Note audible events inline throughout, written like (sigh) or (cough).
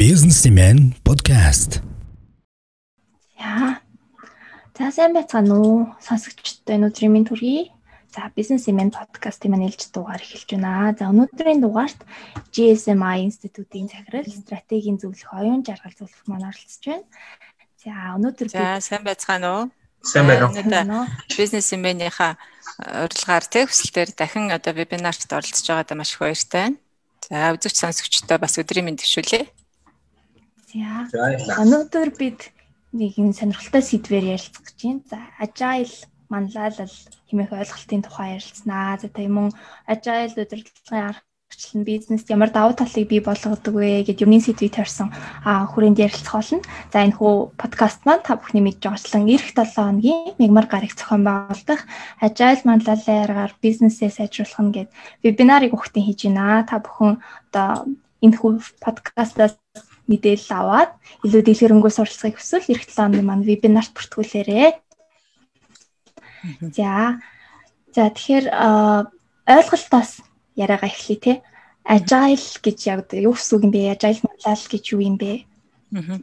Businessman podcast. Яа. За сайн байцгаана уу? Сонсогчдод өнөөдрийн минь төргий. За Businessman podcast-ийн маань ээлж дугаар эхэлж байна. За өнөөдрийн дугаарт GSMI институтын захирал стратегийн зөвлөх оюун жаргал зөвлөх маань оролцож байна. За өнөөдөр За сайн байцгаана уу? Сайн байна уу? Businessman-ийнхаа урилгаар тэг хүсэлтээр дахин одоо вебинарт оролцож байгаадаа маш их баяртай байна. За үзэгч сонсогчдоо бас өдрийн мэнд төшүүлье. За өнөөдөр бид нэгэн сонирхолтой сэдвээр ярилцах гэж байна. За agile манлайлал хэмээх ойлголтын тухай ярилцсанаа. За тийм мөн agile удирдлагын аргачлал нь бизнест ямар давуу талыг бий болгодог вэ гэд юмны сэдвийг тарьсан хүрээнд ярилцах болно. За энэ хүү подкаст маань та бүхний мэдж байгаачлан эх 7 хоногийн мегмар гараг зохион байгуулах agile манлайлалын аргаар бизнесээ сайжруулах нь гэд вебинарыг өгтөн хийж байна. Та бүхэн одоо энэ хүү подкастаас мэдээлэл аваад илүү дэлгэрэнгүй суралцахыг хүсвэл эх 7 оны маань вебинарт бүртгүүлээрэй. За. За тэгэхээр ойлголтоос яриагаа эхлэе те. Agile гэж яг юу гэсэн үг юм бэ? Agile манлал гэж юу юм бэ? Аа.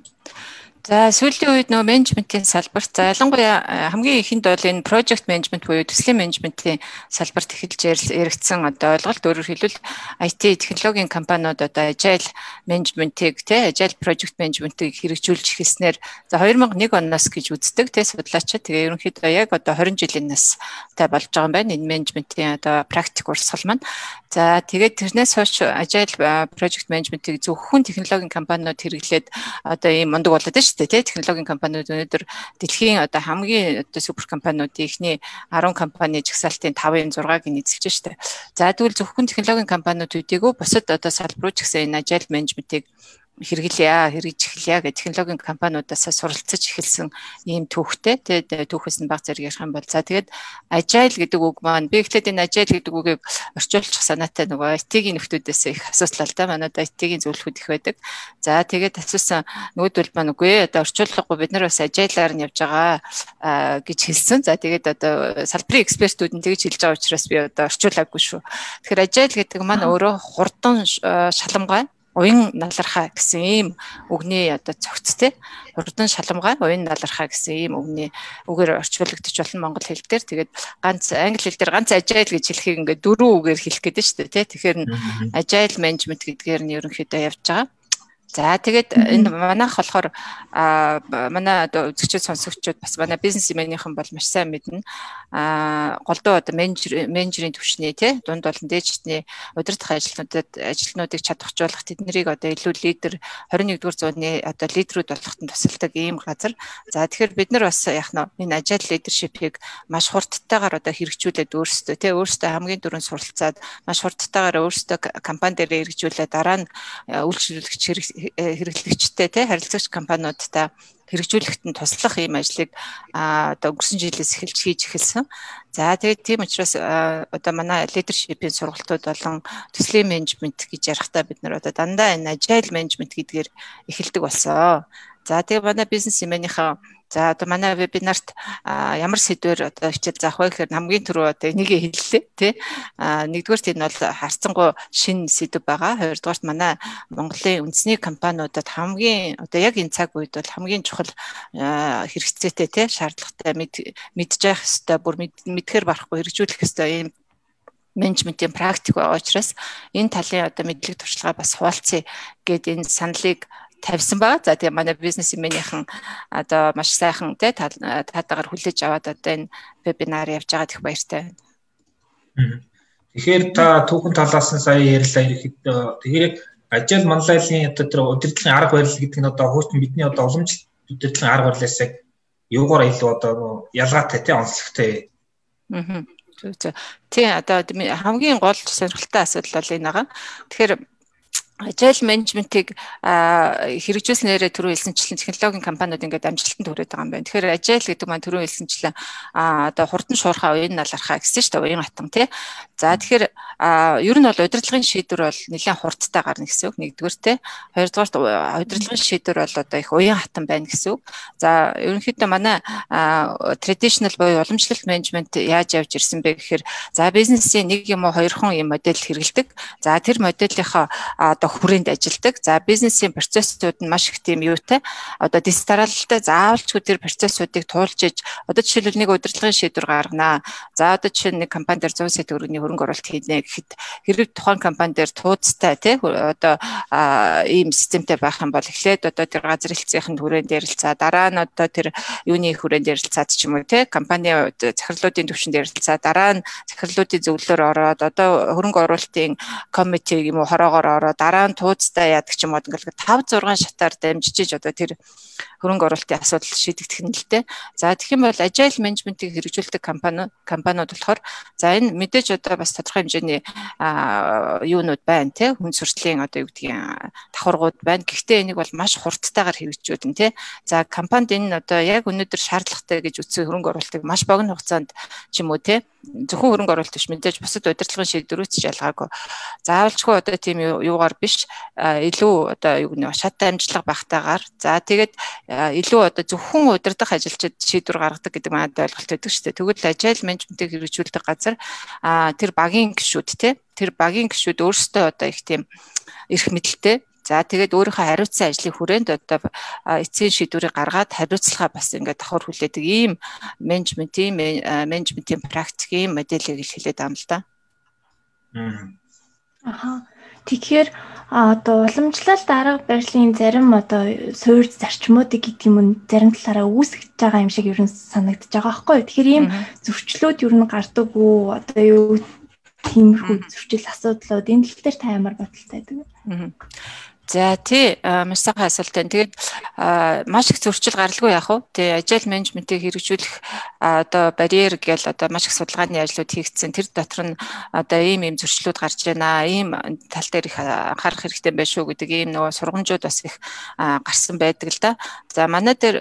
За сүүлийн үед нөө менежментийн салбарт за ялангуяа хамгийн ихэнд бол энэ project management буюу төслийн менежментийн салбарт эхэлж яригдсан одоо ойлголт өөрөөр хэлбэл IT технологийн компаниуд одоо agile менежментийг тий agile project management-ийг хэрэгжүүлж эхэлснээр за 2001 оноос гэж үздэг тий судлаачид тэгээ ерөнхийдөө яг одоо 20 жилийн настай болж байгаа юм байна энэ менежментийн одоо практик урсгал маань. За тэгээд тэрнээс хойш agile project management-ийг зөвхөн технологийн компаниуд хэрэглээд одоо ийм мундаг болоод байна шүү шүү дээ технологийн компаниуд өнөөдөр дэлхийн одоо хамгийн одоо супер компаниудын ихний 10 компани жагсаалтын 5-ын 6-ыг эзэлж штэ. За тэгвэл зөвхөн технологийн компаниуд үдээгүй бусад одоо салбарууд ч гэсэн энэ agile management-ыг хэрэглэе хэрэгж эхлэе гэх технологийн компаниудаас суралцаж эхэлсэн ийм түүхтэй тэгээд түүхээс нь баг зэрэг ярих юм бол. За тэгээд agile гэдэг үг маань би ихлээд энэ agile гэдэг үгийг орчуулчих санаатай нөгөө IT-ийн нөхдүүдээс их асуудал л да. Манайд IT-ийн зөвлөхүүд их байдаг. За тэгээд асуусан нөгөөдөл маань үгүй одоо орчуулахгүй бид нар бас agile-аар нь явж байгаа гэж хэлсэн. За тэгээд одоо салбарын экспертүүд нь тэгж хэлж байгаа учраас би одоо орчуулаагүй шүү. Тэгэхээр agile гэдэг маань өөрөө хурдан шаламгай уян налархаа гэсэн ийм үгний одоо цогцтэй хурдан шаламгай уян налархаа гэсэн ийм үгний үгээр орчуулагдчих болно монгол хэл дээр. Тэгээд ганц англи хэл дээр ганц agile гэж хэлхийг ингээд дөрвөн үгээр хэлэх гэдэг шүү дээ тий тэгэхээр agile management гэдгээр нь ерөнхийдөө явж байгаа За тэгээд энэ манайх болохоор а манай одоо үзэгчид сонсогчдод бас манай бизнес имэнийхэн бол маш сайн мэднэ. А голдуу одоо менежер менежерийн төвшний тий дунд болон дээжтний удирдах ажилтнуудад ажилтнуудыг чадваржуулах тэднийг одоо илүү лидер 21-р зууны одоо лидерүүд болоход нь тусалдаг ийм газар. За тэгэхээр бид нар бас яг нь энэ ажил лидершипийг маш хурдтайгаар одоо хэрэгжүүлээд өөрсдөө тий өөрсдөө хамгийн дөрөнд суралцаад маш хурдтайгаар өөрсдөө компани дээр хэрэгжүүлээд дараа нь үйлчлүүлэгч хэрэглэгчтэй те харилцагч компаниудтай хэрэгжүүлэхэд нь туслах ийм ажлыг одоо өнгөрсөн жилээс эхэлж хийж эхэлсэн. За тэгээд тийм учраас одоо манай лидершипийн сургалтууд болон төслийн менежмент гэж ярихтаа бид нар одоо дандаа энэ agile менежмент гэдгээр эхэлдэг болсон. За тэгээ манай бизнес имэнийхээ За одоо манай вебинарт ямар сэдвэр одоо хичээл заах вэ гэхээр хамгийн түрүү одоо энийг хэллээ тий. Нэгдүгээрт энэ бол харцангуй шин сэдв байгаа. Хоёрдугаарт манай Монголын үндэсний компаниудад хамгийн одоо яг энэ цаг үед бол хамгийн чухал хэрэгцээтэй тий шаардлагатай мэдж явах хэвээр бүр мэдхээр барахгүй хэрэгжүүлэх хэвээр ийм менежментийн практик байгаа учраас энэ талын одоо мэдлэг туршлагаа бас хуваалцъя гэд энэ саналыг тавьсан байгаа. За тэгээ манай бизнесменийнхэн одоо маш сайхан тий таатагаар хүлээж аваад одоо энэ вебинар явж байгаа их баяртай байна. Тэгэхээр та түүхэн талаас нь сая ярьлаа ирэхэд тэгэхээр яг ажил манлайлалын одоо тэр удирдлагын арга барил гэдэг нь одоо хуучин бидний одоо уламж удирдлагын арга барилаас яг юугаар илүү одоо ялгаатай тий онцлогтой. Аа. Тий одоо хамгийн гол сонирхолтой асуудал бол энэ байгаа. Тэгэхээр agile management-ыг хэрэгжүүлснээрээ түрүү хэлсэнчлэн технологийн компаниуд ингээд амжилтанд хүрээд байгаа юм байна. Тэгэхээр agile гэдэг маань түрүү хэлсэнчлэн одоо хурдан шуурхаа уян налархаа гэсэн чинь уян атан тий. За тэгэхээр ер нь бол удирдлагын шийдвэр бол нэлээд хурдтай гарна гэсэн үг нэгдүгээр тий. Хоёрдугаар удирдлагын шийдвэр бол одоо их уян хатан байна гэсэн үг. За ерөнхийдөө манай traditional буюу уламжлалт менежмент яаж явж ирсэн бэ гэхээр за бизнесийн нэг юм уу хоёр хон юм модель хэрэгэлдэг. За тэр моделийнхаа одоо одоо хүрээнд ажилладаг. За бизнесийн процессууд нь маш их тийм юутай. Одоо дистаралтай заавалчгүй тэр процессуудыг туулж иж одоо жишээлбэл нэг удирдлагын шийдвэр гарганаа. За одоо жишээ нэг компани дээр 100 сая төгрөгийн хөрөнгө оруулалт хийнэ гэхэд хэрэг тухайн компани дээр тууцтай тий одоо ийм системтэй байх юм бол эхлээд одоо тэр газар хэлцээхэн хүрээнд ярилцаа дараа нь одоо тэр юуны хүрээнд ярилцаад ч юм уу тий компани захирлуудын төвшөнд ярилцаа дараа нь захирлуудын зөвлөлөөр ороод одоо хөрөнгө оруулалтын комитет юм уу хороогоор ороод дараа нь тууцтай яадаг ч юм уу ингээл 5 6 шатаар дамжиж одоо тэр хөрөнгө оруулалтын асуудал шийдэгдэх нь л дээ. За тэгэх юм бол agile management-ийг хэрэгжүүлдэг компани компаниуд болохоор за энэ мэдээж одоо бас тодорхой хэмжээний юунууд байна те хүн сурталчилын одоо юу гэдгийг давхаргууд байна. Гэхдээ энийг бол маш хурдтайгаар хэрэгжүүлнэ те. За компанид энэ одоо яг өнөөдөр шаардлагатай гэж үтсэн хөрөнгө оруулалтыг маш богино хугацаанд ч юм уу те зөвхөн хөрөнгө оруулалт биш мэдээж бусад удирдлагын шийдвэрүүд ч ялгаагүй. Заавалчгүй одоо тийм юугаар биш илүү одоо юу гэнэ шат амжилтлага багтаагаар за тэгээд илүү одоо зөвхөн удирдах ажилчид шийдвэр гаргадаг гэдэг манад ойлголт өгдөг шүү дээ. Тэгвэл ажил менежментийг хэрэгжүүлдэг газар тэр багийн гишүүд те тэр багийн гишүүд өөрсдөө одоо их тийм эрх мэдэлтэй За тэгээд өөрийнхөө хариуцсан ажлын хүрээнд одоо эцсийн шийдвэрийг гаргаад хариуцлагаа бас ингээд давхар хүлээдэг ийм менежментийн менежментийн практикийн модельийг л хэлээд байгаа юм л да. Аха. Тэгэхээр одоо уламжлалт арга барилын зарим одоо суурь зарчмуудыг гэдэг юм зарим талаараа үүсгэж байгаа юм шиг ер нь санагдаж байгаа байхгүй. Тэгэхээр ийм зөрчлүүд ер нь гардаг уу? Одоо юу тиймэрхүү зөрчил асуудлууд энэ тал дээр та ямар бодолтой байдаг вэ? За тий маш сайхан асуулт байна. Тэгээд маш их зөрчил гаралгүй яах вэ? Тий ажил менежментийг хэрэгжүүлэх одоо барьер гээл одоо маш их судалгааны ажлууд хийгдсэн. Тэр дотор нь одоо ийм ийм зөрчлүүд гарч байна. Ийм тал дээр их анхаарах хэрэгтэй байх шүү гэдэг ийм нөгөө сургамжууд бас их гарсан байдаг л да. За манай дээр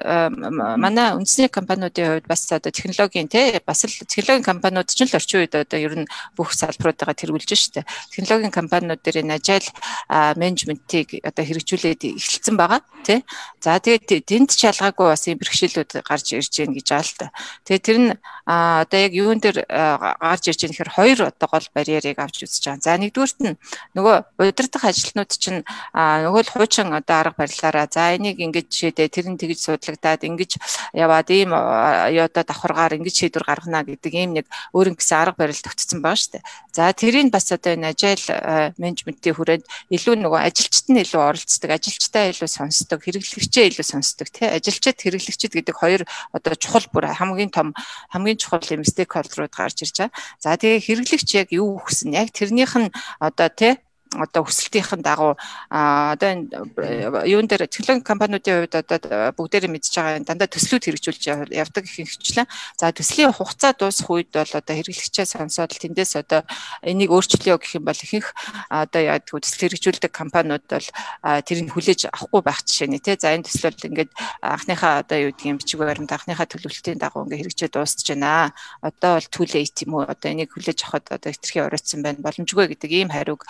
манай үндэсний компаниудын хувьд бас одоо технологийн тий бас л технологийн компаниуд ч л орчин үед одоо ер нь бүх салбаруудаа тэргүүлж штэ. Технологийн компаниуд дээр энэ ажил менежментийг одоо хэрэгжүүлээд эхэлсэн байгаа тий. За тэгээд тэнд ч ялгаагүй бас ийм бэрхшээлүүд гарч ирж байна гэж байгаа л та. Тэгээд тэр нь одоо яг юун дээр гарч ирж байгаа нэхэр хоёр одоо гол барьерийг авч үзэж байгаа. За нэгдүгürt нь нөгөө удирдах ажилтнууд чинь нөгөө л хуучин одоо арга барилаараа за энийг ингэж шийдээ тэр нь тэгж судлагдаад ингэж яваад ийм одоо давхаргаар ингэж шийдвэр гаргана гэдэг ийм нэг өөрөнгө гэсэн арга барил тогтцсон байгаа шүү дээ. За тэрийг бас одоо энэ ажил менежментийн хүрээнд илүү нөгөө ажилчид нь илүү оролцдог, ажилчтай илүү сонсдог, хэрэглэгчээ илүү сонсдог тий. Ажилчид хэрэглэгчид гэдэг хоёр одоо чухал бүр хамгийн том хамгийн чухал юм стейкхолдерууд гарч ирж байгаа. За тэгээ хэрэглэгч яг юу хүснэ? Яг тэрнийх нь одоо тий одоо хүсэлтийнхэн дагуу одоо энэ юун дээр технологи компаниудын хувьд одоо бүгдээрээ мэдж байгаа дандаа төслүүд хэрэгжүүлж явдаг их хвчлэн. За төслийн хугацаа дуусах үед бол одоо хэрэглэгчээ сонсоод тэндээс одоо энийг өөрчлөё гэх юм бол ихэнх одоо яг төсөл хэрэгжүүлдэг компаниуд бол тэрийг хүлээж авахгүй байх жишээ нэ тий. За энэ төсөл бол ингээд анхныхаа одоо юу гэдгийг бичиг баримт анхныхаа төлөвлөлтийн дагуу ингээд хэрэгжээ дуусч байна. Одоо бол too late юм уу? Одоо энийг хүлээж авахд одоо хэтэрхий оройтсан байна. Боломжгүй гэдэг ийм хариуг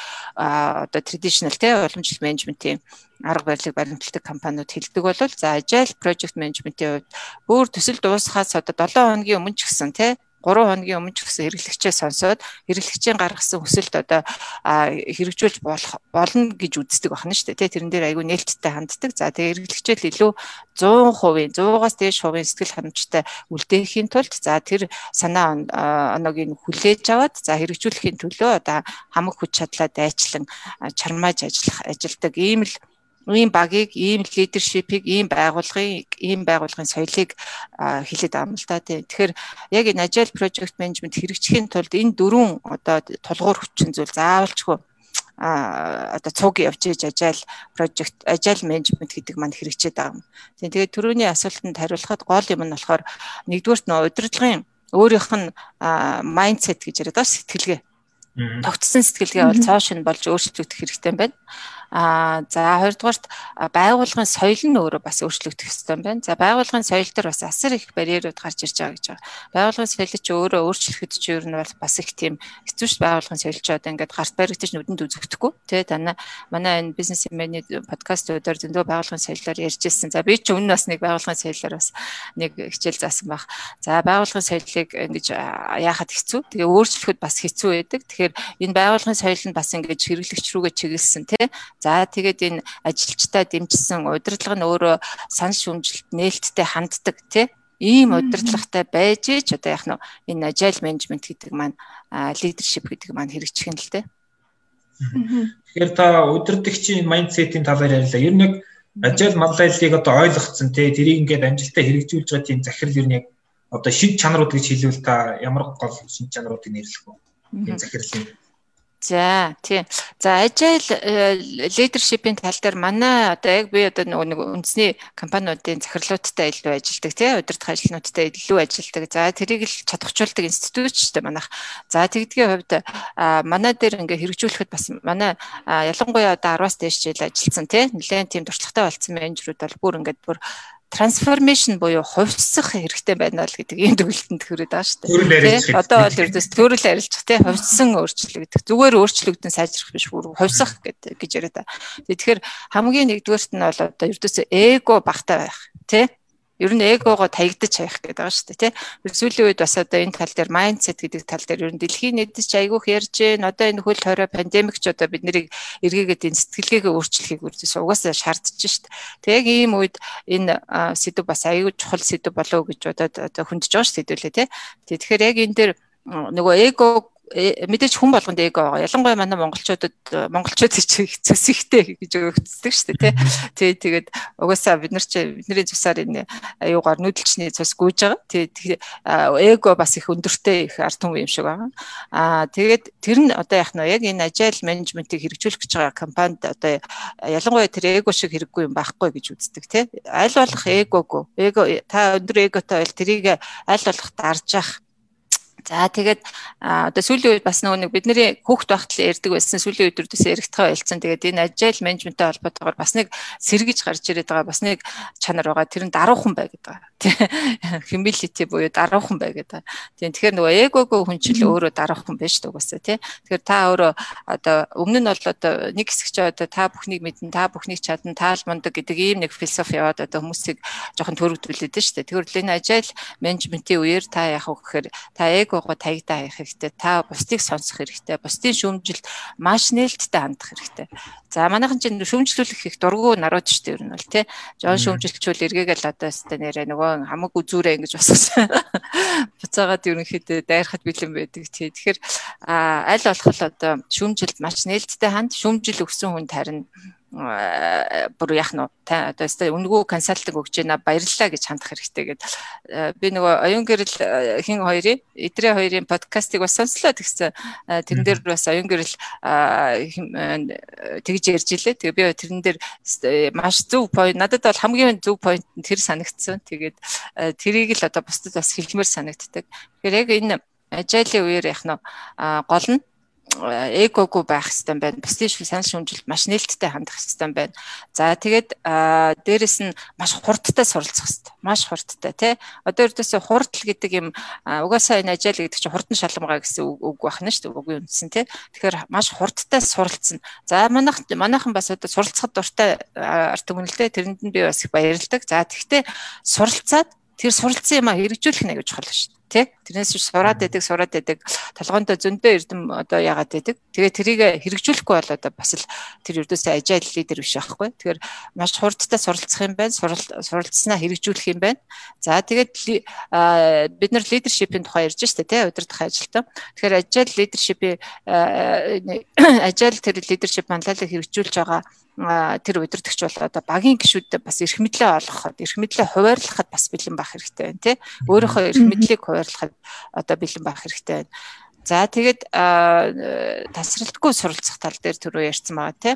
одоо traditional те уламжлалт менежментийн арга барилыг баримталдаг компаниуд хэлдэг бол за agile project management-ийн хувьд бүр төсөл дуусахаас одоо 7 хоногийн өмнө ч гэсэн те 3 хоногийн өмнө ч гэсэн хэрэглэгчээ сонсоод хэрэглэгчийн гаргасан хүсэлт одоо хэрэгжүүлж болох болно гэж үздэг байна шүү дээ. Тэрэн дээр айгүй нээлттэй ханддаг. За тэгээ хэрэглэгчээ л илүү 100%, 100-аас дээш хувийн сэтгэл ханамжтай үлдээхийн тулд за тэр санаа оногийг хүлээж аваад за хэрэгжүүлэхийн төлөө одоо хамаг хүч чадлаа дайчлан чармааж ажиллах ажилдаг ийм л ийм багийг, ийм лидершипийг, ийм байгууллагын, ийм байгууллагын соёлыг хилээд юм л да тий. Тэгэхээр яг энэ agile project management хэрэгжихийн тулд энэ дөрвөн одоо тулгуур хүчин зүйл заавалчгүй а одоо цуг явж иж ажаал project ажаал менежмент гэдэг маань хэрэгжээд байгаа юм. Тэгээд түрүүний асуултанд хариулахад гол юм нь болохоор нэгдүгürt нөө удирдлагын өөрийнх нь майндсет гэж яриад бас сэтгэлгээ. Тогтсон сэтгэлгээ бол цааш нь болж өөрчлөгдөх хэрэгтэй юм байна. А за хоёрдугаарт байгууллагын соёл нь өөрөө бас өөрчлөгдөх ёстой юм байна. За байгууллагын соёл дээр бас асар их барьерууд гарч ирж байгаа гэж байна. Байгууллагын соёл ч өөрөө өөрчлөхөд ч ер нь бас их тийм хэцүү ш байгууллагын соёл ч одоо ингээд гарт баригдаж нүдэнд үзэгдэхгүй. Тэ тана манай энэ бизнес имэний подкастуудаар зөндөө байгууллагын соёлоор ярьжсэн. За би ч өмнө бас нэг байгууллагын соёлоор бас нэг хичээл заасан баг. За байгууллагын соёлыг ингэж яахад хэцүү. Тэгээ өөрчлөхөд бас хэцүү байдаг. Тэгэхээр энэ байгууллагын соёл нь бас ингэж хэрэглэгч рүүгээ чиглэсэн тий За тэгээд энэ ажилчтай дэмжсэн удирдлага нь өөрөө санал шүүмжлэлт нээлттэй ханддаг тий ийм удирдлагатай байж ч одоо яг нь энэ agile management гэдэг маань leadership гэдэг маань хэрэгжих юм л дээ. Тэгэхээр та удирдахчийн майндсетийн талаар ярьлаа. Ер нь яг ажил манлайллыг одоо ойлгоцсон тий тэрийг ингээд амжилттай хэрэгжүүлж байгаа тийм захирал ер нь яг одоо шид чанарууд гэж хэлвэл та ямар гол шид чанаруудыг нэрлэх вэ? Энэ захирлын За тий. За agile leadership-ийн тал дээр манай одоо яг би одоо нэг үндэсний компаниудын захирлуудтай илүү ажилладаг тий удирдах ажлынуудтай илүү ажилладаг. За тэрийг л чадахжуулдаг институт ч гэдэг манайх. За тэгдгийн хувьд манай дээр ингээ хэрэгжүүлэхэд бас манай ялангуяа одоо 10-аас дээш жил ажилласан тий нэлээд тийм туршлагатай болсон менежерүүд бол бүр ингээд бүр трансформашн буюу хувьсах хэрэгтэй байна л гэдэг ийм төгөлтөнд хүрээд байгаа шүү дээ. Одоо бол ердөөс төрөл арилжих тий хувьсан өөрчлөгдөх. Зүгээр өөрчлөгдөн сайжрах биш бүр хувьсах гэдэг гэж яриад байгаа. Тэгэхээр хамгийн нэгдүгээрт нь бол одоо ердөөс эго багтаа байх тий ер нь эгогоо таягдаж хаях гэдэг байгаа шүү дээ тий. Сүүлийн үед бас одоо энэ тал дээр майндсет гэдэг тал дээр ер нь дэлхийн нийтэд ч айгүйх ярьж гэн одоо энэ хөл хорой пандемик ч одоо бид нарыг эргээгээд энэ сэтгэлгээгээ өөрчлөхийг үрдээс угаасаа шаардж шүү дээ. Тэг ийм үед энэ сэдв бас аюул чухал сэдв болов гэж бодоод одоо хөндөж байгаа шүү дээ тий. Тэгэхээр яг энэ дээр нөгөө эго мэдээж хүн болгонд эго байгаа. Ялангуяа манай монголчуудад монголчууд ч цэсэгтэй гэж өгддөг шүү дээ тий. Тэгээд угаасаа бид нар чи бидний цусаар энэ аюугаар нүүдэлчний цус гүйж байгаа. Тий эго бас их өндөртэй их ард түмэн юм шиг байгаа. Аа тэгээд тэр нь одоо яг нь яг энэ agile менежментийг хэрэгжүүлэх гэж байгаа компанид одоо ялангуяа тэр эго шиг хэрэггүй юм байхгүй гэж үздэг тий. Аль болох эгого эго та өндөр эготой байл тэрийг аль болох дарж ах За тэгээд одоо сүүлийн үед бас нөгөө нэг бидний хүүхд багт л ярьдаг байсан сүүлийн үед үрдээс яригдхаа байлцсан. Тэгээд энэ agile management-тэй холбоотойгоор бас нэг сэргийж гарч ирээд байгаа бас нэг чанар байгаа. Тэр нь даруухан бай гэдэг. Humility буюу даруухан бай гэдэг. Тийм тэгэхээр нөгөө эгого хүн ч л өөрөө даруухан биш шүү дээ тий. Тэгэхээр та өөрөө одоо өмнө нь бол одоо нэг хэсэг ч одоо та бүхнийг мэднэ, та бүхнийг чадна, таал мундаг гэдэг ийм нэг философи яваад одоо хүмүүсийг жоохон төрөгдүүлээд дээ. Тэгэхээр энэ agile management-ийн үеэр та яах вэ гэхээр та эго руугаа таягдаа хаях хэрэгтэй. Та бусдыг сонсох хэрэгтэй. Бусдын шүүмжилт маш нээлттэй хандах хэрэгтэй. За манайхан чинь шүүмжлүүлэх их дургу нарууд шүү дээ ер нь бол тий. Жон шүүмжилтчүүл эргээгээл одоо өстэй нэрээ нөгөө хамаг үзүүрээ ингэж бассан. (laughs) Буцаагаад ерөнхийдөө дайрахад бэлэн байдаг тий. Тэгэхээр аль болох л одоо шүүмжилт маш нээлттэй ханд шүүмжил өгсөн хүн тарина бүр яах нь одоо өстой үнгүү консалтинг өгч байна баярлалаа гэж хандах хэрэгтэй гэд би нөгөө оюун гэрэл хин хоёрын эдрээ хоёрын подкастыг бас сонслоо тэгсэн тэрэн дээр бас оюун гэрэл тэгж ярьж илээ. Тэгээ би тэрэн дээр маш зөв point надад бол хамгийн зөв point тэр санагдсан. Тэгээд тэрийг л одоо бусдад бас хэлмээр санагддаг. Тэгэхээр яг энэ ажиалын үеэр яах нь гол нь эгогүй байх хэрэгтэй байна. Шиг санал шүүмжилт маш нээлттэй хандах хэрэгтэй байна. За тэгээд дээрэс нь маш хурдтай суралцах хэрэгтэй. Маш хурдтай тий. Одоо ердөөсөө хурдл гэдэг юм угаасаа энэ ажил гэдэг чинь хурдан шалмгаа гэсэн үг байна шүү дээ. Үгүй үндсэн тий. Тэгэхээр маш хурдтай суралцсан. За манайх манайхан бас одоо суралцахад дуртай арт түмнэлтэй тэрэнд нь би бас их баярлдаг. За тэгвэл суралцаад тэр суралцсан юм а хэрэгжүүлэх нэ гэж чухал шүү дээ тий? Тэрнээс ч сураад байдаг сураад байдаг. Толгоондоо зөндөө эрдэм одоо яагаад байдаг? Тэгээ тэрийг хэрэгжүүлэхгүй бол одоо бас л тэр ердөөсөө ажил лидер биш байхгүй тэгэхээр маш хурдтай суралцах юм байна суралцснаа хэрэгжүүлэх юм байна. За тэгээд бид нар лидершипийн тухай ярьж штэ тий удирдах ажилтан. Тэгэхээр ажил лидершипийн ажил тэр лидершип манлайлал хэрэгжүүлж байгаа тэр удирдахч бол одоо багийн гишүүдэд бас эрх мэдлээ олгоход эрх мэдлээ хуваарлахад бас бэлэн байх хэрэгтэй байна тий. Өөрийнхөө эрх мэдлийг хуваарлахад одоо бэлэн байх хэрэгтэй байна. За тэгээд тасралтгүй суралцах тал дээр түрүү ярьсан байгаа тий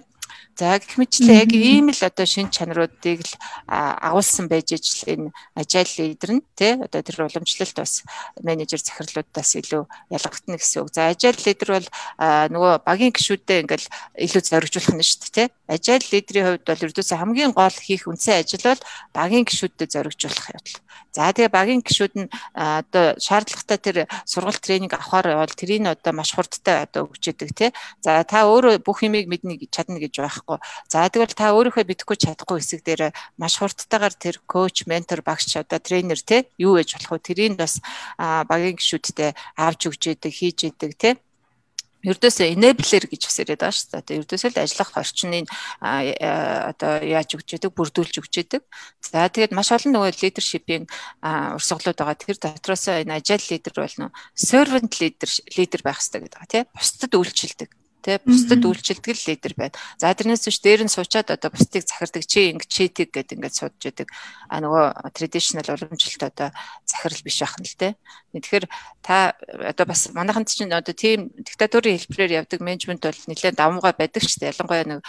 За гэх мэтлээ яг ийм л одоо шин чанаруудыг л агуулсан байж ижил энэ ажил лидер нь тий одоо тэр уламжлалт бас менежер захирлуудаас илүү ялгагдана гэсэн үг. За ажил лидер бол нөгөө багийн гишүүдэд ингээл илүү зоригжуулах нь шүү дээ тий. Ажил лидерийн хувьд бол ердөөсөө хамгийн гол хийх үндсэн ажил бол багийн гишүүдэд зоригжуулах явдал. За тэгээ багийн гишүүд нь одоо шаардлагатай тэр сургалт тренинг авахаар бол тэрийг одоо маш хурдтай одоо өгч яадаг тий. За та өөрөө бүх юмыг мэднэ чадна гэж байхгүй. За тэгвэл та өөрийнхөө бидэхгүй чадахгүй хэсэг дээр маш хурдтайгаар тэр коуч, ментор, багш одоо тренер те юу гэж болох вэ? Тэрийг бас багийн гишүүдтэй авч өгч яадаг, хийж яадаг те ердөөсөө enabler гэж бас яриад байгаа шүү дээ. Одоо ердөөсөө л ажиллах орчныг одоо яаж өгч яадаг, бүрдүүлж өгч яадаг. За тэгээд маш олон нөгөө leadership-ийн урсгалууд байгаа. Тэр дотроос энэ agile leader бол нөө servant leader leader байх хэрэгтэй гэдэг байгаа тийм. Бусдад үйлчилдэг тэ бусдад үйлчилдэг л лидер байна. За тэрнээс биш дээр нь суучаад одоо бусдыг захирдаг чи ингэ читиг гэдэг ингээд судж яадаг. А нөгөө traditional уламжлалт одоо захирал биш байх нь л тэ. Тэгэхээр та одоо бас манайханд чинь одоо тийм диктатурын хэлбэрээр явдаг менежмент бол нэлээд давмгай байдаг ч тэ. Ялангуяа нэг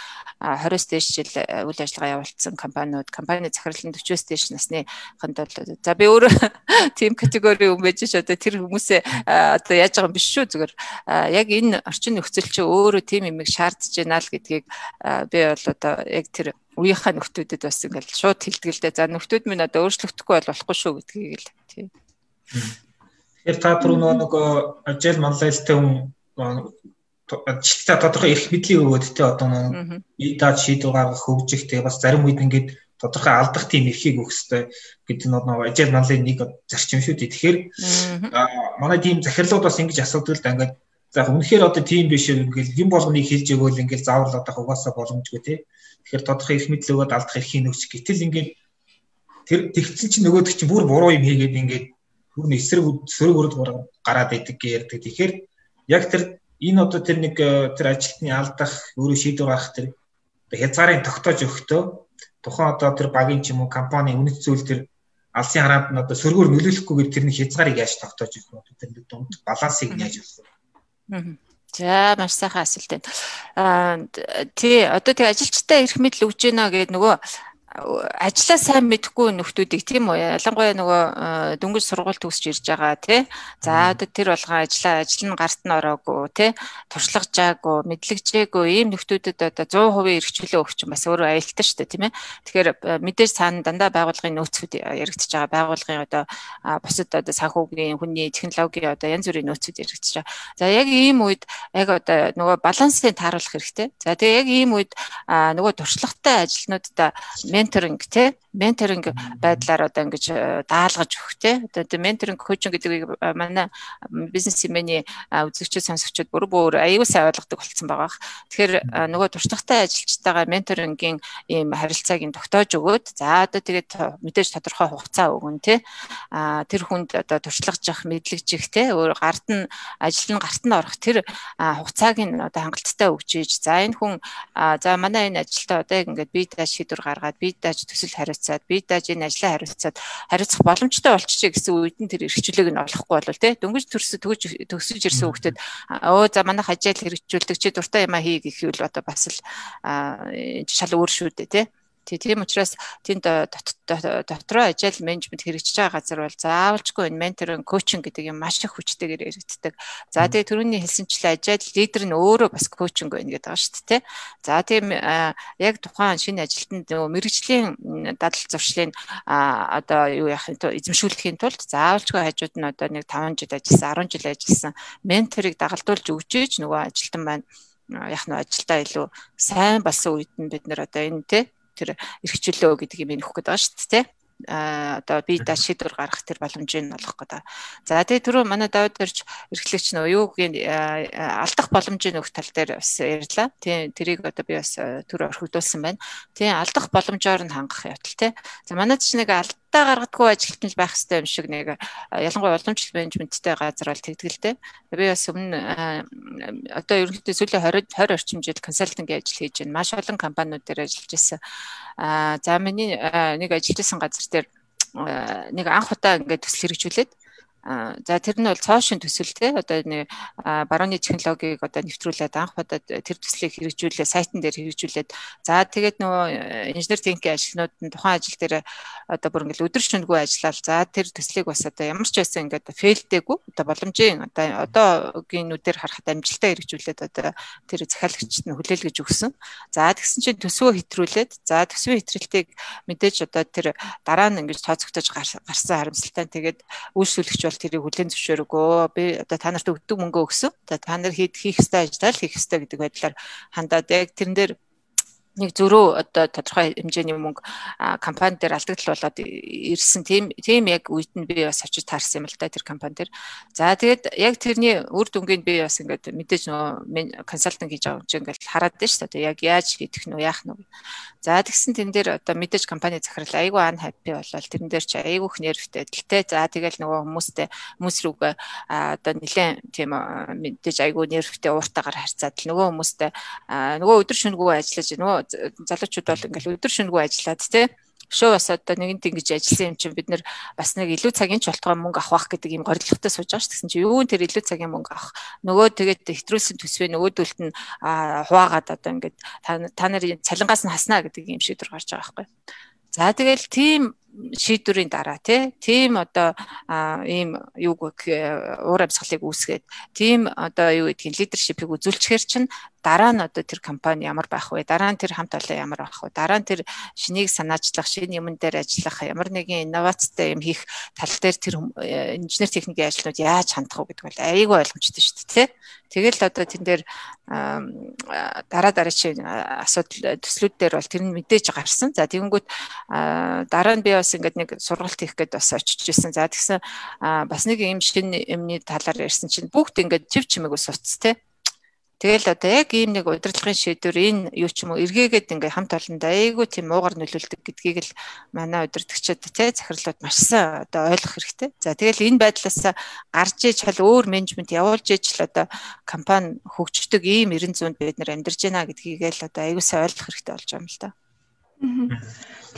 20-с дээш жил үйл ажиллагаа явуулсан компаниуд, компани захирлын 40-с дээш насны ханд бол за би өөрөө (laughs) тийм категори хүн байж ш одоо тэр хүмүүсээ одоо яаж байгаа юм биш шүү зүгээр яг энэ орчин нөхцөл чинь өөрөө тийм юмыг шаардж байна л гэдгийг би бол одоо яг тэр үеийнхаа нөхдүүдэд бас ингээл шууд дээ. За нөхдүүд минь одоо өөрчлөгдөхгүй бол болохгүй шүү гэдгийг л тийм. Тэгэхээр та түрүү нөгөө ажил манлайлалтай хүн жилтээ тодорхой эрх мэдлийн өгөөд те одоо нөгөө идад шийдвэр гаргах хөгжих тэгээ бас зарим үед ингээд тодорхой алдах тийм эрхийг өгөх хэрэгтэй гэдэг нь нөгөө ажил манлайлалын нэг зарчим шүү дээ. Тэгэхээр манай тийм захирлууд бас ингэж асуудаг л да. Ингээд За үнэхээр одоо тийм биш ингээл юм болгоныг хэлж өгөөл ингээл заавал одоо угаасаа боломжгүй тий. Тэгэхээр тодорхой их мэдл өгөөд алдах эрхийн нөхч гэтэл ингээд тэр тэгсэн чинь нөгөөдөг чинь бүр буруу юм хийгээд ингээд хүрн эсрэг сөрөг өрд гараад идэг гэдэг. Тэгэхээр яг тэр энэ одоо тэр нэг э, тэр ажилтны алдах өөрөө шийдвэр гаргах тэр хязгаарын тогтоож өгөхдөө тухайн одоо тэр багийн ч юм уу компани үнэт зүйл тэр алсын хараанд нь одоо сөргөөр нөлөөлөхгүйгээр тэрний хязгаарыг яаж тогтоож өгөх вэ? Тэр дунд балансыг яаж олох вэ? За маш сайхан асуулт байна. Аа тий одоо тэг ажилчтай эрх мэдэл өгж гинэ гэдэг нөгөө ажлаа сайн мэдхгүй нөхдүүдийг тийм үү? Ялангуяа нөгөө э, дөнгөж сургууль төгсөж ирж байгаа тий за одоо тэр болгон ажлаа ажил нь гарт нь ороогүй тий туршлагажаагүй мэдлэгжээгүй ийм нөхдүүдэд одоо 100% эрхчлөө өгч бас өөрөө аюултай шүү дээ тийм ээ. Тэгэхээр э, мэдээж цаана дандаа байгууллагын нөөцүүд яригдчихэж байгаа. Байгууллагын одоо бусад одоо санхүүгийн хүний технологийн одоо янз бүрийн нөөцүүд яригдчихэж байгаа. За яг ийм үед яг одоо нөгөө балансыг тааруулах хэрэгтэй. За тэгээ яг ийм үед нөгөө туршлагатай ажилтнуудаа менторинг тий менторинг байдлаар одоо ингэж э, даалгаж өгөх тий одоо менторинг коучинг гэдэг э, манай бизнесмений үзэгчид сонсогчид бүр бүр аюул сайн ойлгодог болсон байгаа. Тэгэхээр нөгөө туршлагатай ажилчтайгаа менторингийн ийм харилцааг нь тогтоож өгөөд за одоо тэгээд мэдээж тодорхой хугацаа өгөн а тэр хүнд одоо туршлагажих мэдлэгжих тий өөр гарт нь ажил нь гарт нь орох тэр хугацааг нь одоо хангалттай өгч ийж за энэ хүн за манай энэ ажилтаа одоо яг ингээд бие дааш шийдвэр гаргаад бие дааж төсөл хариуцаад бие дааж энэ ажлаа хариуцаад хариуцах боломжтой болчихжээ гэсэн үед нь тэр эрхчлөлийг нь олохгүй бол тий дөнгөж төрсө төгж төгсөж ирсэн хүүхдэд өө за манайх ажил хэрэгжүүлдэг чи дуртай юм а хий гэхвэл одоо бас л шал өөр шүү дээ тий Тийм учраас тэнд дотроо ажил менежмент хэрэгжиж байгаа газар бол заавалжгүй энэ менторинг, коучинг гэдэг юм маш их хүчтэйгээр яригддаг. За тэгээ түрүүний хэлсэнчлээ ажил лидер нь өөрөө бас коучинг байна гэдэг байгаа шүү дээ. За тийм яг тухайн шинэ ажилтнанд нөгөө мэрэгжлийн дадал зуршлын одоо юу яах юм эзэмшүүлэхийн тулд заавалжгүй хажууд нь одоо нэг 5 жил ажилласан, 10 жил ажилласан менторыг дагалдуулж өгч ийж нөгөө ажилтан байна яг нь ажилдаа илүү сайн болсон үед нь бид нэр одоо энэ те тэр эрхчлөө гэдэг юм нөхөх гэдэг байгаа шүү дээ одоо би да шийдвэр гаргах тэр боломжийг олох гэдэг. За тэгээ түрүү манай давд ирж эрхлэгч нөө юу гэв алдах боломжийг өгөх тал дээр бас ярьлаа. Тийм тэрийг одоо би бас түр орхигдуулсан байна. Тийм алдах боломжоор нь хангах явдал тий. За манайд ч нэг алд алдаа гаргадаггүй ажилтнаж байх хэрэгтэй юм шиг нэг ялангуяа уламжлалт менежменттэй газар бол тэгдгэлтэй. Би бас өмнө одоо ерөнхийдөө сүүлийн 20 20 орчим жил консалтингийн ажил хийж байна. Маш олон компаниуд дээр ажиллаж. Аа за миний нэг ажиллаж байсан газар дээр нэг анх удаа ингээд төсөл хэрэгжүүлээд За тэр нь бол цоошин төсөл те. Одоо нэг барууны технологиг одоо нэвтрүүлээд анх удаа тэр төслийг хэрэгжүүлээ сайтн дээр хэрэгжүүлээд. За тэгээд нөгөө э, инженер техникийн ажилтнууд нь тухайн ажил дээр одоо бүр ингээл өдөр шөнөгүй ажиллаад за тэр төслийг бас одоо ямар ч байсан ингээд фейлдээгүй. Одоо боломжийн одоо одоогийн нүдээр харахад амжилттай хэрэгжүүлээд одоо тэр захиалагчд нь хүлээлгэж өгсөн. За тэгсэн чинь төсвөө хэтрүүлээд за төсвийн хэтрэлтийг мэдээж одоо тэр дараа нь ингээд тооцогдож гарсан харамсалтай. Тэгээд үйлчлүүлэгч бол тэрийг хүлээн зөвшөөрөгөө. Би одоо та нарт өгдөг мөнгө өгсөн. За та нар хийх ёстой ажлаа л хийх ёстой гэдэг байдлаар хандаад яг тэрэн дээр нэг зөрөө одоо тодорхой хэмжээний мөнгө компани дээр алдагдал болоод ирсэн тийм тийм яг үед нь би бас очиж таарсан юм л да тэр компани дээр. За тэгээд яг тэрний үр дүнгийн би бас ингээд мэдээж нөө консалтинг хийж байгаа юм чи ингээд хараад дээ шүү дээ. Яг яаж хийх нь яах нь. За тэгсэн тэн дээр одоо мэдээж компани захирал айгүй ан хаппи болол тэрэн дээр чи айгүйх нервтэй эдэлтэй. За тэгэл нөгөө хүмүүстэй хүмүүс рүүгээ одоо нэлээд тийм мэдээж айгүй нервтэй ууртаагаар харьцаад нөгөө хүмүүстэй нөгөө өдөр шөнөгүй ажиллаж нөгөө залуучууд бол ингээл өдөр шөнөгүй ажиллаад тий шөө бас одоо нэгэнт ингэж ажилласан юм чинь бид нэр бас нэг илүү цагийн ч болтгой мөнгө авах гэдэг юм горилготой сууж байгаа ш гэсэн чи юу тэр илүү цагийн мөнгө авах. Нөгөө тэгээд хэтрүүлсэн төсвөө нөгөөдөлт нь хуваагаад одоо ингээд та нарын цалингаас нь хаснаа гэдэг юм шиг дөр гарч байгаа байхгүй. За тэгэл тийм шийдвэрийн дараа тийм одоо ийм юуг уур амьсгалыг үүсгээд тийм одоо юу гэдгийг лидершипийг үзүүлчихэр чинь дараа нь одоо тэр компани ямар байх вэ? Дараа нь тэр хамт олон ямар байх вэ? Дараа нь тэр шинийг санаачлах, шинэ юмн дээр ажиллах, ямар нэгэн инновацтай юм хийх тал дээр тэр э, инженер техникийн ажлууд яаж хандах вэ гэдэг бол айгүй ойлгомжтой шүү дээ, тэ? Тэгэл одоо тэн дээр дараа дараачийн асуудал төслүүд дээр бол тэр нь мэдээж гарсан. За тэгэнгүүт дараа нь би бас ингээд нэг сургалт хийх гээд бас очиж ирсэн. За тэгсэн бас нэг юм шинэ юмны талаар ярьсан чинь бүгд ингээд жив чимээг ус уц тэ Тэгэл одоо яг ийм нэг удирдлагын шийдвэр энэ юу ч юм уу эргээгээд ингээ хамт олонд айгүй тийм уугар нөлөөлдөг гэдгийг л манай удирдагчид тий захирлууд машсан одоо ойлгох хэрэгтэй. За тэгэл энэ байдлаас гарч иж хал өөр менежмент явуулж иж л одоо компани хөгждөг ийм 90 зуунд бид нэр амьдарч байна гэдгийг л одоо айгүй сайн ойлгох хэрэгтэй болж байгаа юм л да.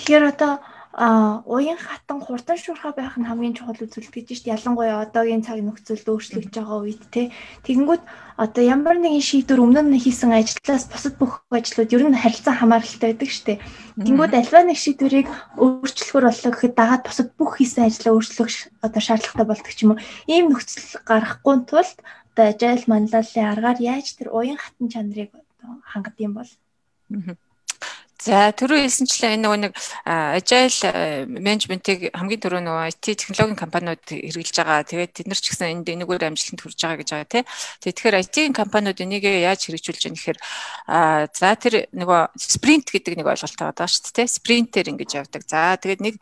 Тэгэхээр одоо а уян хатан хурдан шуурхай байх нь хамгийн чухал үзүүлэлт гэж шүү дээ. Ялангуяа одоогийн цаг нөхцөлд өөрчлөгдөж байгаа үед те. Тэгэнгүүт одоо ямар нэгэн шийдвэр өмнө нь хийсэн ажлаас бусад бүх ажлууд ер нь харилцан хамааралтай байдаг шүү дээ. Тэгэнгүүт альва нэг шийдвэрийг өөрчлөхөр боллоо гэхэд дагаад бусад бүх хийсэн ажлаа өөрчлөх одоо шаардлагатай болдог ч юм уу. Ийм нөхцөл гарахгүй тулд одоо ажил манлайллын аргаар яаж тэр уян хатан чанарыг хангад юм бол. Аа За түрүү хэлсэнчлэн энэ нөгөө нэг agile менежментийг хамгийн түрүү нөгөө IT технологийн компаниуд хэрэгжилж байгаа. Тэгээд тэд нар ч гэсэн энд энэгээр амжилтанд хүрж байгаа гэж байгаа тий. Тэгэхээр IT-ийн компаниуд энийг яаж хэрэгжүүлж байгаа нэхэр за тэр нөгөө спринт гэдэг нэг ойлголт байгаа шүү дээ. Спринтер ингэж явдаг. За тэгээд нэг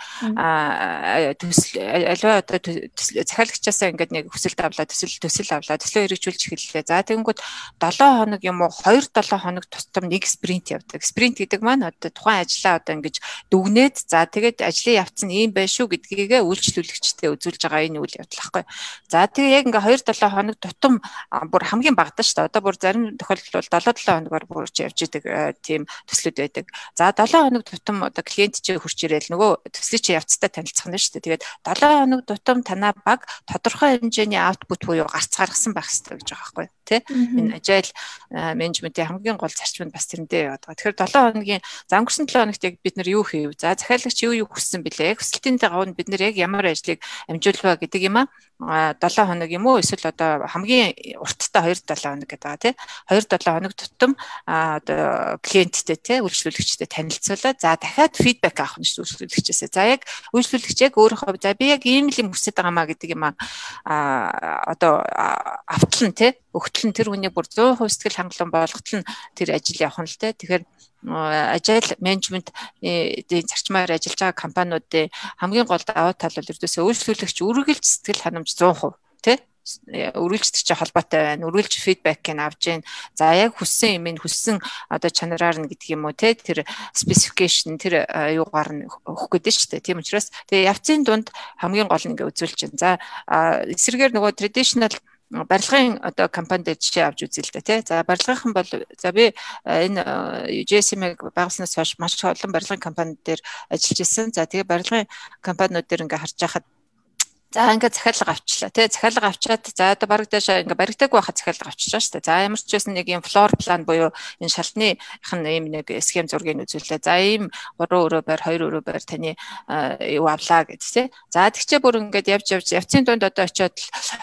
төсөл аливаа одоо захиалагчаасаа ингээд нэг хүсэлт авлаа, төсөл төсөл авлаа, төслөө хэрэгжүүлж эхэллээ. За тэгэнгүүт 7 хоног юм уу 2 7 хоног тусам нэг спринт явдаг. Спринт гэдэг маань одоо тухайн ажлаа одоо ингэж дүгнээд за тэгээд ажлын явц нь ийм байх шүү гэдгийгээ үйлчлүүлэгчтэй үзүүлж байгаа энэ үйл явдал байхгүй. За тэгээ яг ингээ 2 7 хоног тутам бүр хамгийн багадаа шүү дээ. Одоо бүр зарим тохиолдолд бол 7 7 хоногор бүрч явж идэг тийм төслүүд байдаг. За 7 хоног тутам одоо клиент чи хурч ирээл нөгөө төслийн чи явцтай танилцах нь шүү дээ. Тэгээд 7 хоног тутам танаа баг тодорхой хэмжээний аутпут буюу гарц гаргасан байх хэрэгтэй гэж байгаа байхгүй тий энэ agile менежментийн хамгийн гол зарчмууд бас тэрэндээ яваад байгаа. Тэгэхээр 7 хоногийн за өнгөрсөн 7 хоногт яг бид нар юу хийв? За захиалагч юу юу хүссэн бэлээ? Хүсэлтийн дагуу бид нар яг ямар ажлыг амжуулваа гэдэг юм аа 7 хоног юм уу? Эсвэл одоо хамгийн урттай 2 7 хоног гэдэг байгаа тий. 2 7 хоног тутам одоо клиенттэй тий үйлчлүүлэгчтэй танилцуулаад за дахиад фидбек авах нь үйлчлүүлэгчээс за яг үйлчлүүлэгч яг өөрийнхөө за би яг ийм л юм хүсэж байгаа маа гэдэг юм аа одоо автлан тий өгтлэн тэр хүний бүр 100% сэтгэл хангалуун болготол нь тэр ажил явах нь л те. Тэгэхээр agile management эдийн зарчмаар ажиллаж байгаа компаниудын хамгийн гол даваа тал бол ердөөсөө үйлчлүүлэгч үргэлж сэтгэл ханамж 100% тий өргөлжтөгчтэй холбоотой байна. Өргөлж фидбэкийг авж гин. За яг хүссэн юм ин хүссэн одоо чанараар нь гэдэг юм уу те тэр specification тэр юугаар нь өгөх гэдэг шүү дээ. Тийм учраас тэгээ явцын дунд хамгийн гол нь ингээ үзүүлж байна. За эсрэгээр нөгөө traditional барилгын одоо компанид жишээ авч үзье л да тий. За барилгынхан бол за би энэ JSM-ийг байгуулснаас хойш маш олон барилгын компанид дээр ажиллаж исэн. За тэгээ барилгын компаниуд дээр ингээ харж байхад За ингээд захиалга авчлаа тий захиалга авчаад за одоо бараг дэше ингээд баригдаг байхад захиалга авчиж дээ. За ямар ч байсан нэг юм флор план буюу энэ шалтны хэн ийм нэг схем зургийг үзүүлээ. За ийм 3 өрөө байр 2 өрөө байр таны юу авлаа гэж тий. За тэгчээ бүр ингээд явж явж явцын донд одоо очиод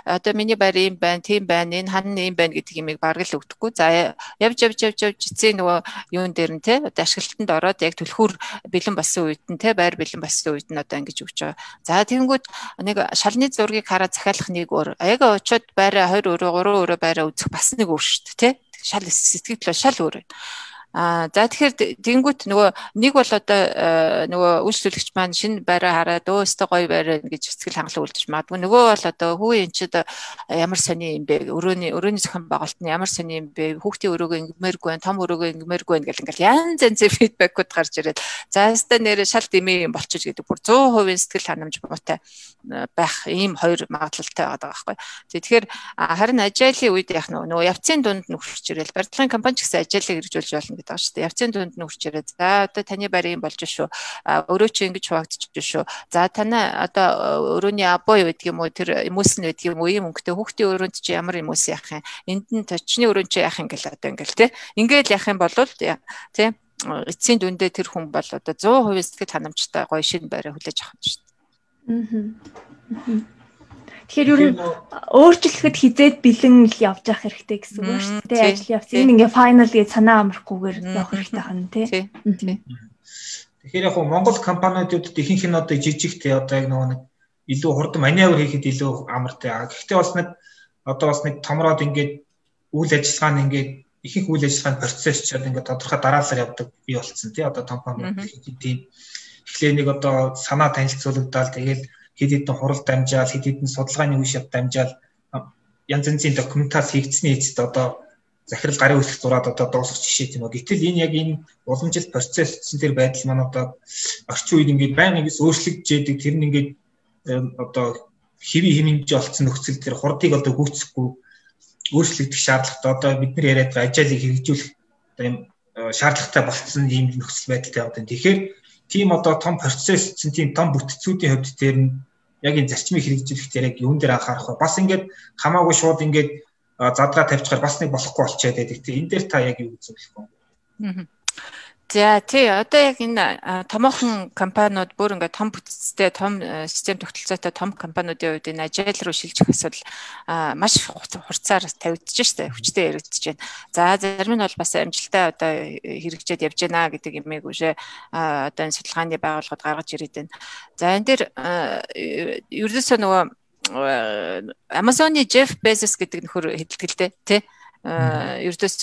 одоо миний байр ийм байна, тийм байна, энэ хан ийм байна гэдэг юмыг бараг л өгдөхгүй. За явж явж явж явж эцсийн нөгөө юун дээр нь тий одоо ашиглалтанд ороод яг түлхүүр бэлэн болсон үед нь тий байр бэлэн болсон үед нь одоо ингэж өгч байгаа. За тэгэнгүүт нэг шалны зургийг хараад захиалах нэг өөр. Яг очиод байраа 2 өрөө 3 өрөө байраа үзэх бас нэг өөр шүү дээ, тий? Шал сэтгэл шал өөр байна. Аа за тэгэхээр тэнгуут нөгөө нэг бол одоо нөгөө үйлчлүүлэгч маань шинэ байраа хараад өө өстө гоё байраа гэж сэтгэл хангалуун үлдэж магадгүй нөгөө бол одоо хүү эн чи одоо ямар сони юм бэ өрөөний өрөөний зохион байгуулалт нь ямар сони юм бэ хүүхдийн өрөөгөө ингэмээргүй байх том өрөөгөө ингэмээргүй байх гэл ингээл янз янзын фидбэкүүд гарч ирээд за яста нэрэ шал дэмий юм болчих гэдэг бүр 100% сэтгэл ханамж муутай э, байх ийм хоёр магадлалтай байгаа байхгүй. Тэгэхээр харин ажиалын үед яг нөгөө явцын дунд нөхөрч ирэл барилгын компани ч гэсэн ажиалыг хэрэгжүүлж болно гэдэг байгаа шүү дээ. Явцын дунд нь хүрч ирээ. За одоо таны барийн болж шүү. Өөрөө чи ингэж хуваагдчих шүү. За танаа одоо өрөөний юу гэдэг юм уу тэр эмүүлс нь байдаг юм уу ийм өнгөтэй хүүхдийн өрөөнд чи ямар эмүүлс яах юм. Энд нь точны өрөөнд чи яах юм гэл одоо ингээл те. Ингээл яах юм бол те эцсийн дүндээ тэр хүн бол одоо 100% сэтгэл ханамжтай гоё шин байраа хүлээж авах юм шүү дээ. Аа. Тэгэхээр ер нь өөрчлөхөд хизээд бэлэн л явж явах хэрэгтэй гэсэн үг шүү дээ. Ажил явц. Энэ ингээ final гэж санаа амрахгүйгээр явах хэрэгтэй хань тий. Тэгэхээр яг Монгол компаниудад ихэнх нь одоо жижиг тий одоо яг нөгөө нэг илүү хурдан маневр хийхэд илүү амартай. Гэхдээ бас нэг одоо бас нэг томроод ингээд үйл ажиллагаа нь ингээд ихэнх үйл ажиллагааны процесс ч ингээд тодорхой дараалал явдаг бий болцсон тий одоо компаниуд тийм эхлээ нэг одоо санаа танилцуулагдаад тэгээд хэд хэдэн хурал дамжаал хэд хэдэн судалгааны үе шат дамжаал янз янзын документац хийгдсэний эцэст одоо захирал гарын үсэх зураад одоо дуусах жишээ тийм үү. Гэтэл энэ яг энэ уламжлалт процессын тэр байдал маань одоо орчин үед ингээд байнга ингэж өөрчлөгдөж тэр нь ингээд одоо хэвийн хэмнэмж олцсон нөхцөл тэр хурдыг одоо гүйцэхгүй өөрчлөгдөх шаардлагатай одоо бид нар яриад байгаа ажлыг хэрэгжүүлэх одоо юм шаардлагатай болцсон ийм нөхцөл байдалтай байгаа. Тэгэхээр тийм одоо том процесс тийм том бүтцүүдийн хувьд тэр нь яг энэ зарчмыг хэрэгжүүлэхдээ яг юун дээр анхаарах вэ? Бас ингээд хамаагүй шууд ингээд задгаа тавьчихаар бас нэг болохгүй болчиход байдаг. Тэгээ энэ дээр та яг юу үзүүлэх вэ? Аа. За тий одоо яг энэ томоохон компаниуд бүр ингээд том бүтцтэй том систем тогтолцоотой том компаниудын үед энэ ажил руу шилжих асуудал маш хурцаар тавигдж штэ хүчтэй яригдж байна. За зарим нь бол бас амжилттай одоо хэрэгжээд явж байна гэдэг юмыг үжээ одоо энэ судалгааны байгууллагууд гаргаж ирээд байна. За энэ дээр ердөөсөө нөгөө Amazon-ы Jeff Bezos гэдэг нөхөр дээ тий ердөөс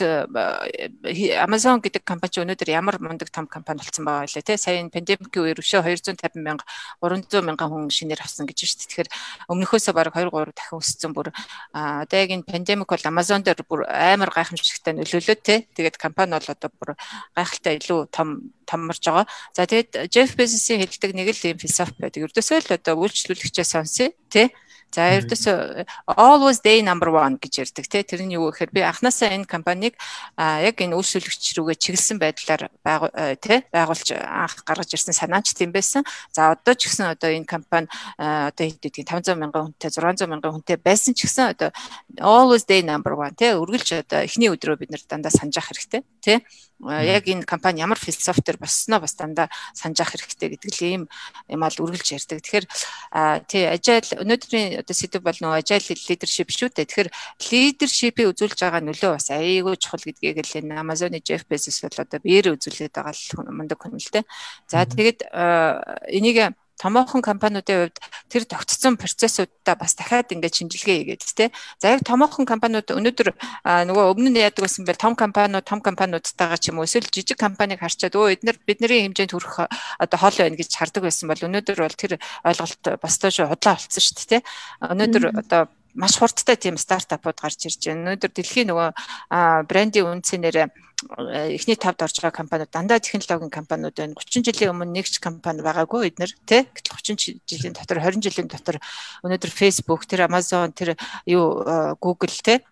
Amazon гэдэг компани ч өнөөдөр ямар мундаг том компани болсон байгаа вэ те сая пандемикийн үеэр өшөө 250 мянга 300 мянган хүн шинээр авсан гэж байна шүү дээ. Тэгэхээр өмнөхөөсөө бараг 2 3 дахин өссөн бүр одоо яг энэ пандемик бол Amazon дээр бүр амар гайхамшигтай нөлөөлөө те. Тэгээд компани бол одоо бүр гайхалтай илүү том томорж байгаа. За тэгээд Jeff Bezos-ийн хэлдэг нэг л юм философи байдаг. Ердөөсөө л одоо үйлчлүүлэгчээ сонсъё те За ердөөсөө always day number 1 гэж ярьдаг тий. Тэр нь юу гэхээр би анханасаа энэ компанийг яг энэ үйлчлүүлэгч рүүгээ чиглэсэн байдлаар тий байгуулж анх гаргаж ирсэн санаач тийм байсан. За одоо ч гэсэн одоо энэ компани одоо хэд гэдгийг 500 мянган хүнтэй 600 мянган хүнтэй байсан ч гэсэн одоо always day number 1 тий үргэлж одоо эхний өдрөө бид нар дандаа санджах хэрэгтэй тий яг энэ компани ямар философитер болсноо бас дандаа санаж ах хэрэгтэй гэдэг л ийм юм ал үргэлж ярьдаг. Тэгэхээр тий ажил өнөөдрийн одоо сэдв бол нөгөө ажил лидершип шүү дээ. Тэгэхээр лидершипийг үзүүлж байгаа нөлөө бас аяйгүй чухал гэдгийг л энэ Amazon-ы Jeff Bezos бол одоо биеэр үзүүлээд байгаа л мундаг хүн л дээ. За тэгээд энийг томоохон компаниудын хувьд тэр тогтцсон процессуудаа бас дахиад ингээд шинжилгээ хийгээд тий. За яг томоохон компаниуд өнөөдөр нөгөө өмнө нь яадаг байсан бэл том компаниуд том компаниудтайгаа ч юм уу эсвэл жижиг компаниг харчаад өө эдгээр бидний хэмжээнд хүрэх одоо хол байна гэж хардаг байсан бол өнөөдөр бол тэр ойлголт бас тоо худлаа болцсон шүү дээ тий. Өнөөдөр одоо маш хурдтай тийм стартапууд гарч ирж байна. Өнөөдөр дэлхийн нөгөө брендийн үнцээр эхний тавд орж байгаа компаниуд дандаа технологийн компаниуд байна. 30 жилийн өмнө нэг ч компани байгаагүй эднэр тий. Гэтэл 30 жилийн дотор 20 жилийн дотор өнөөдөр Facebook, тэр Amazon, тэр юу Google тий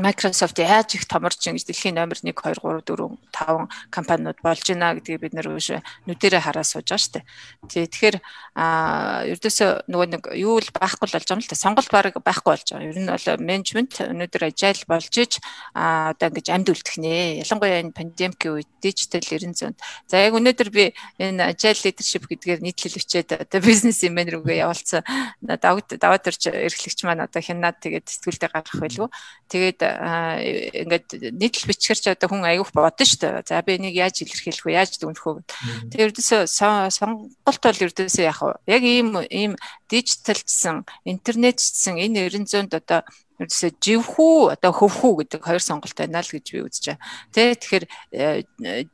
Microsoft яаж их томорч ингэж дэлхийн номер 1 2 3 4 5 компаниуд болж байна гэдгийг бид нэр үүш нүдэрээ хараа сууж байгаа шүү дээ. Тий тэгэхээр а ердөөсөө нөгөө нэг юу л байхгүй л болж байгаа юм л та сонголт баг байхгүй болж байгаа. Ер нь бол менежмент өнөөдөр ажил болж иж а одоо ингэж амьд үлдэх нэ. Ялангуяа энэ пандемикийн үед дижитал 900. За яг өнөөдөр би энэ ажил лидершип гэдгээр нийтлэл өчөөд одоо бизнесмен рүүгээ явуулсан давд даваад төрч эрхлэгч маань одоо хянаад тэгээд сэтгүүлдээ гарах байлгүй. Тэгээд ингээд нийтлэл бичгэр ч одоо хүн аяух бодно шүү дээ. За би энийг яаж илэрхийлэх вэ? Яаж дүнх вэ? Тэгээ ердөөсөө сонголт бол ердөөсөө яг яг ийм ийм дижиталчсан, интернетчсэн энэ 900-д одоо ерөөсөө живхүү одоо хөвхүү гэдэг хоёр сонголт байна л гэж би үзэж байна. Тэ тэгэхээр э,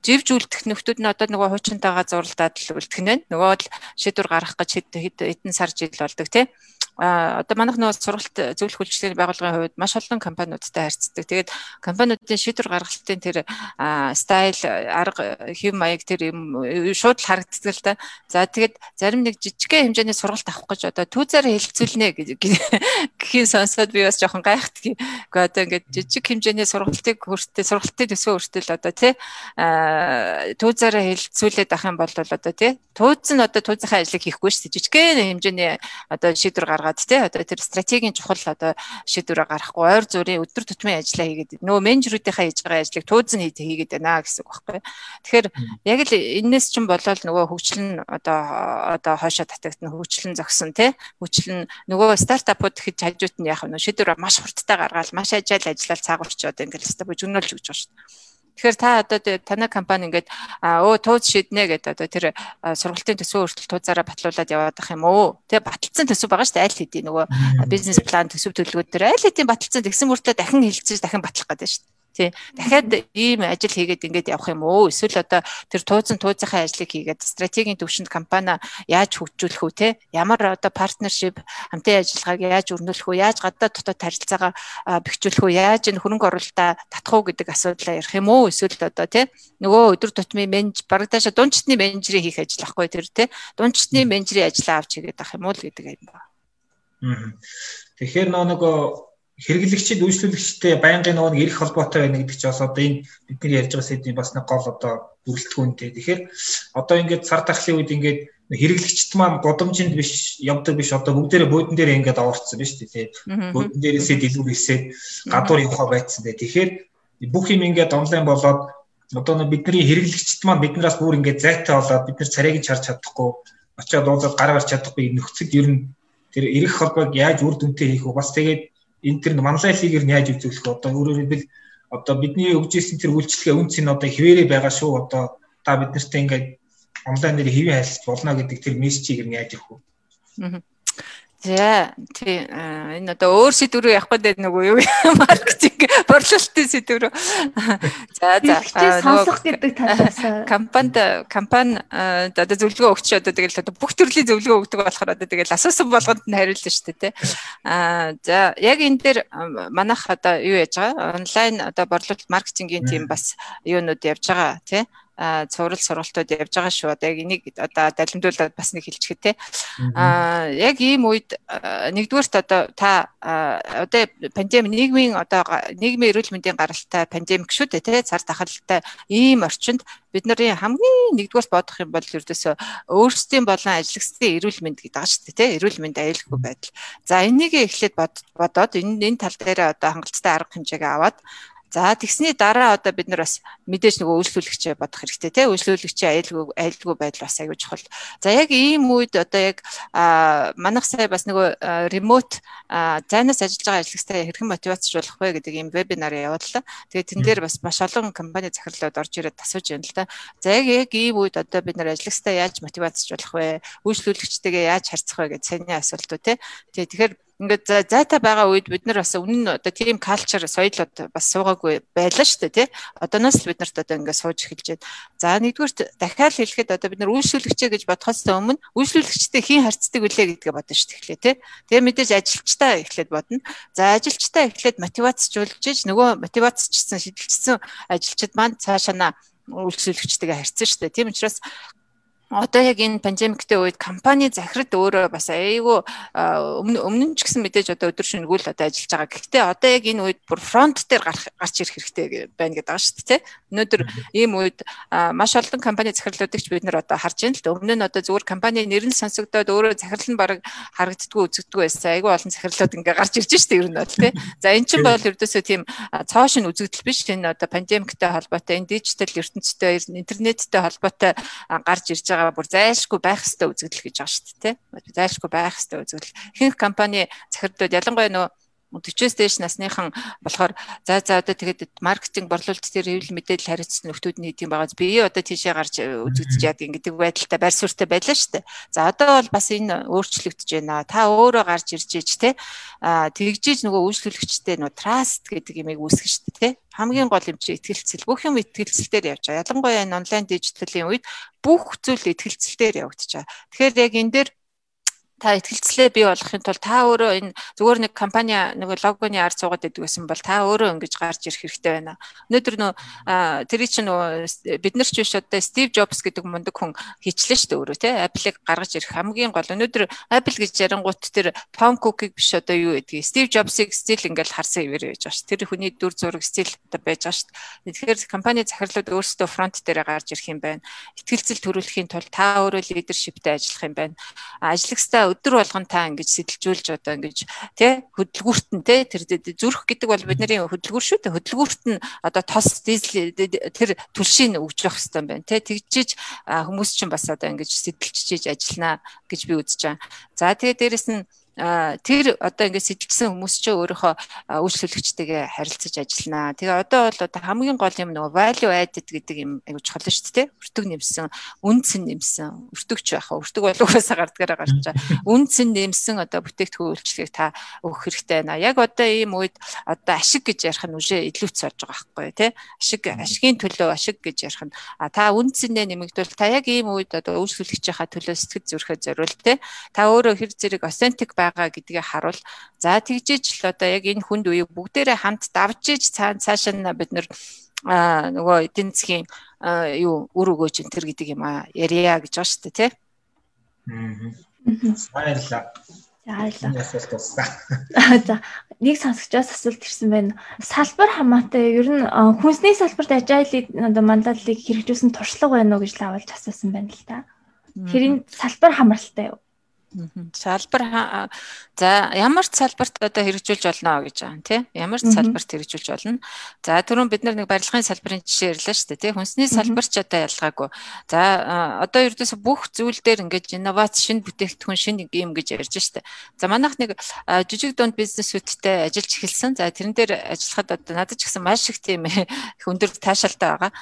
живж үлдэх нөхдүүд нь одоо нөгөө хуучинтайгаа зурлаад л үлдэх нь байна. Нөгөө л шийдвэр гаргах гэж хэд хэдэн сар жил болдог тий а одоо манайх нөгөө сургалт зөвлөх үйлчлэгийн байгууллагын хувьд маш олон компаниудтай харьцдаг. Тэгээд компаниудын шийдвэр гаргалтын тэр стайл, арга, хэв маяг тэр юм шууд л харагддаг л да. За тэгээд зарим нэг жижигхэн хэмжээний сургалт авах гэж одоо түүзээр хэлцүүлнэ гэхийн сонсоод би бас жоохон гайхдаг. Гэхдээ одоо ингээд жижиг хэмжээний сургалтыг хүртэл сургалтын төсөө хүртэл одоо тий түүзээр хэлцүүлээд ах юм бол одоо тий тууз нь одоо туузынхаа ажлыг хийхгүй шүү дээ. Жижигхэн хэмжээний одоо шийдвэр гаргаад гаргаад тий одоо тэр стратегийн чухал одоо шийдвэрээ гаргахгүй ойр зүрийн өдөр тутмын ажиллаа хийгээд нөгөө менежерүүдийнхээ хийж байгаа ажлыг тууз нь хийгээд байна гэсэн үг байхгүй. Тэгэхээр яг л энэс чинь болоод нөгөө хөгжлөн одоо одоо хойшоо татагдсан хөгжлөн зогсон тий хөгжлөн нөгөө стартапууд гэж хажууд нь яах вэ шийдвэр маш хурдтай гаргаад маш ажил ажиллаад цаагуулч одоо ингээл өстө бүжгнөлж өгч байгаа шүү дээ. Тэгэхээр та одоо танай компани ингээд өө тууз шийднэ гэдэг одоо тэр сургалтын төсөө хүртэл туузаараа батлуулаад яваад ах юм уу? Тэгээ баталсан төсөв байгаа шүү дээ аль хэдийн нөгөө бизнес план төсөв төлөвлөгөө дээр аль хэдийн баталсан тэгсэн мөртлөө дахин хилцэж дахин батлах гэдэг шүү дээ. Тий. Дахиад ийм ажил хийгээд ингээд явах юм уу? Эсвэл одоо тэр тууцсан тууцынхаа ажлыг хийгээд стратегийн төвшөнд компани яаж хөгжүүлэх үү те? Ямар одоо партнершип хамтын ажиллагааг яаж өрнүүлэх үү? Яаж гадаад дотоод харилцаагаа бэхжүүлэх үү? Яаж энэ хөрөнгө оруулалтаа татах уу гэдэг асуудлаа ярих юм уу? Эсвэл одоо те нөгөө өдөр тутмын менеж барагдаашаа дундчтны менежерийн хийх ажил ахгүй тэр те? Дундчтны менежерийн ажлаа авч хийгээд ах юм уу л гэдэг юм байна. Тэгэхээр нөгөө хэрэглэгчид үйлчлүүлэгчтэй байнгын нөгөө ирэх холбоотой байна гэдэг чинь бас одоо энэ бидний ярьж байгаа сэдвийн бас нэг гол одоо бүрэлдэхүүнтэй. Тэгэхээр одоо ингээд цар тахлын үед ингээд хэрэглэгчд маань годомжинд биш явдаг биш одоо бүгдээрээ буудан дээр ингээд аварцсан биш тий. Буудан дээрээсээ дэлгүүр хийсээд гадуур явахаа байцсан тий. Тэгэхээр бүх юм ингээд онлайн болоод одоо бидний хэрэглэгчд маань биднээс бүр ингээд зайтай болоод бид нар царайг нь чарж чадахгүй очиод уулзаад гараа барьж чадахгүй нөхцөл ер нь тэр ирэх холбоог яаж үр дүнтэй хийх вэ бас тэгээд энэ тэр манлайллыг нь яаж үзүүлэх? Одоо өөрөөр хэлбэл одоо бидний өгж ирсэн тэр үйлчлэгээ үнц нь одоо хിവэрэ байгаа шүү. Одоо та бид нартай ингээд онлайнаар хэвэн харилцаж болно гэдэг тэр мессежийг нь яаж өгөх вэ? Аа. За тий энэ одоо өөр сэдврүү явах гэдэг нөгөө юу маркетинг борлуулалтын сэдврүү. За за сонсох гэдэг талаас компанид компани одоо зөвлөгөө өгч одоо тэгэл одоо бүх төрлийн зөвлөгөө өгдөг болохоор одоо тэгэл асуусан болгонд нь хариулна шүү дээ тий. Аа за яг энэ дээр манайх одоо юу яаж байгаа онлайн одоо борлуулалт маркетингийн тим бас юунууд явж байгаа тий цуврал сургалтууд явж байгаа шүү. Одоо яг энийг одоо далимдуулаад бас нэг хэлчихэ те. Аа яг ийм үед нэгдүгээрт одоо та одоо пандеми нийгмийн одоо нийгмийн эрүүл мэндийн гаралтай пандемик шүү дээ те. Цар тахалтай ийм орчинд бид нарын хамгийн нэгдүгээр бодох юм бол ердөөсөө өөрсдийн болон ажиллагчдын эрүүл мэнд гэдэг байгаа шүү дээ тий эрүүл мэнд аюулгүй байдал. За энийг эхлээд бодоод энэ энэ тал дээр одоо хангалттай арга хэмжээгээ аваад За тэгсний дараа одоо бид нар бас мэдээж нөгөө үйлчлүүлэгчээ бодох хэрэгтэй тийм үйлчлүүлэгчийн аюулгүй аюулгүй байдал бас аягүй чухал. За яг ийм үед одоо яг манах сая бас нөгөө ремот зайнаас ажиллаж байгаа ажлагчтай хэрхэн мотивацжуулах вэ гэдэг ийм вебинар явууллаа. Тэгээд тэн дээр бас маш олон компани захирлууд орж ирээд асууж байна л да. За яг яг ийм үед одоо бид нар ажлагчтай яаж мотивацжуулах вэ? Үйлчлүүлэгчтэйгээ яаж харьцах вэ гэж саний асуултууд тийм. Тэгэхээр ингээд зайтай байгаа үед бид нар бас үнэн одоо тийм калчер соёлууд бас суугаагүй байлаа шүү дээ тий. Одооноос л бид нарт одоо ингээд сууж эхэлж байна. За нэгдүгээр дахиад хэлэхэд одоо бид нар үйлчлүүлэгчээ гэж бодхоос өмнө үйлчлүүлэгчтэй хийн харьцдаг үлээ гэдгээ бодно шүү дээ эхлээ тий. Тэгээ мэдээж ажилчтай эхлээд бодно. За ажилчтай эхлээд мотивацжуулж иж нөгөө мотивацчсан шидэлцсэн ажилчид маань цаашаа үйлчлүүлэгчтэйгээ харьцсан шүү дээ. Тийм учраас одоо яг энэ пандемиктэй үед компани захирал өөрөө бас айгүй өмнө нь ч гэсэн мэдээж одоо өдөр шөнөгөл одоо ажиллаж байгаа. Гэхдээ одоо яг энэ үед бүр фронт дээр гарч ирэх хэрэгтэй байна гэдэг байгаа шүү дээ. Өнөөдөр ийм үед маш олон компани захирлуудыг ч бид нэр одоо харж байна л да. Өмнө нь одоо зүгээр компани нэр нь сонсогдоод өөрөө захирал нь баг харагддггүй үзэгддгүй байсан. Айгүй олон захирлууд ингээ гарч ирж дээ ер нь бол тий. За эн чинь бол ердөөсөө тийм цоо шин үзэгдэл биш. Энэ одоо пандемиктэй холбоотой энэ дижитал ертөнцтэй интернеттэй холбоотой гарч ирж байгаа бүр зайлшгүй байх хэрэгтэй үзэгдэл гэж байгаа дээ тий. Зайлшгүй байх хэрэгтэй үзэгдэл. Ихэнх компани захирлууд ялангуяа нөө 40-с дээш насныхан болохоор за за одоо тэгээд маркетинг борлуулалт дээр хэвлэл мэдээлэл хариуцсан нөхдүүд нийт юм байгаа. Би одоо тийшээ гарч үзэгдэж яад гэдэг байдалтай байр суурьтай байлаа шүү дээ. За одоо бол бас энэ өөрчлөгдөж байна. Та өөрөө гарч ирж ээж те тэгжиж нөгөө үйлчлүүлэгчтэй нөгөө trust гэдэг юмыг үүсгэж шүү дээ те. Хамгийн гол юм чи ихтгэлцэл бүх юм ихтгэлцэлээр явж байгаа. Ялангуяа энэ онлайн дижиталын үед бүх зүйл ихтгэлцэлээр явагдаж байгаа. Тэгэхээр яг энэ дээр та ихтгэлцлээ бий болгохын тулд та өөрөө энэ зүгээр нэг компани нэг логоны ард суугаад байдаг гэсэн бол та өөрөө ингэж гарч ирэх хэрэгтэй байна. Өнөөдөр нөө тэр чинь нөө бид нар ч биш одоо Стив Джобс гэдэг мундаг хүн хийчлээ шүү дээ өөрөө тий Apple-ыг гаргаж ирэх хамгийн гол өнөөдөр Apple гэж ярингуут тэр Tom Cook-ыг биш одоо юу гэдгийг Стив Джобсыг стил ингээл харсан ивэр байж байгаа шүү. Тэр хүний дүр зураг стил одоо байж байгаа шүү. Тэгэхээр компани захирлууд өөрсдөө фронт дээр гарч ирэх юм байна. Ихтгэлцэл төрүүлэхийн тулд та өөрөө лидершиптэй ажиллах юм байна. Ажлагчдаа өдөр болгон та ингэж сэтэлжүүлж одоо ингэж тий хөдөлгүүрт нь тий тэр зүрх гэдэг бол бидний хөдөлгүүр шүү дээ хөдөлгүүрт нь одоо тос дизель тэр түлшийг өгж явах хэрэгтэй байна тий тэгжиж хүмүүс чинь бас одоо ингэж сэтэлжиж ажиллана гэж би үзэж байгаа. За тэгээ дээрэс нь тэр одоо ингээд сэтгцсэн хүмүүс ч өөрийнхөө үйлчлүүлэгчтэйгээ харилцаж ажиллана. Тэгээ одоо бол одоо хамгийн гол юм нөгөө value added гэдэг юм аягүй чухал шүү дээ. Өртөг нэмсэн, үнцэн нэмсэн, өртөгч байх. Өртөг бол угаасаа гардгаараа гарч байгаа. Үнцэн нэмсэн одоо бүтээгдэхүүн үйлчлэгийг та өгөх хэрэгтэй байна. Яг одоо ийм үед одоо ашиг гэж ярих нь үжээ илүүц болж байгаа байхгүй тий. Ашиг ашигын төлөө ашиг гэж ярих нь та үнцэнээ нэмэгдвэл та яг ийм үед одоо үйлчлүүлэгчийнхаа төлөө сэтгэл зүрхээ зориул тий. Та өөрөө хэр зэрэг authentic байгаа гэдгийг харуул. За тэгжиж л одоо яг энэ хүнд үеийг бүгдээрээ хамт давж иж цаашаа бид нэр нөгөө эдийн засгийн юу үр өгөөж энэ төр гэдэг юм а ярья гэж байна шүү дээ тий. Аа. Баярлалаа. Баярлалаа. (laughs) За нэг сонсогчоос асуулт ирсэн байна. Салбар хамаатай ер нь хүнсний салбарт ажиалыг одоо манлайллыг хэрэгжүүлсэн туршлага байна уу гэж лавлж асуусан байна л да. Тэрийн салбар хамааралтай юу? Салбар за ямар ч салбарт одоо хэрэгжүүлж болно гэж байгаа тийм ямар ч салбарт хэрэгжүүлж болно. За түрүүн бид нар нэг барилгын салбарын жишээ ярьлаа шүү дээ тийм хүнсний салбар ч одоо ялгаагүй. За одоо ердөөс бүх зүйл дээр ингээд инновац шинэ бүтээгдэхүүн шинэ юм гэж ярьж штэ. За манайх нэг жижиг дунд бизнесүүдтэй ажиллаж эхэлсэн. За тэрэн дээр ажиллахад одоо надад ч гэсэн маш их тийм (laughs) өндөр таашаалтай байгаа.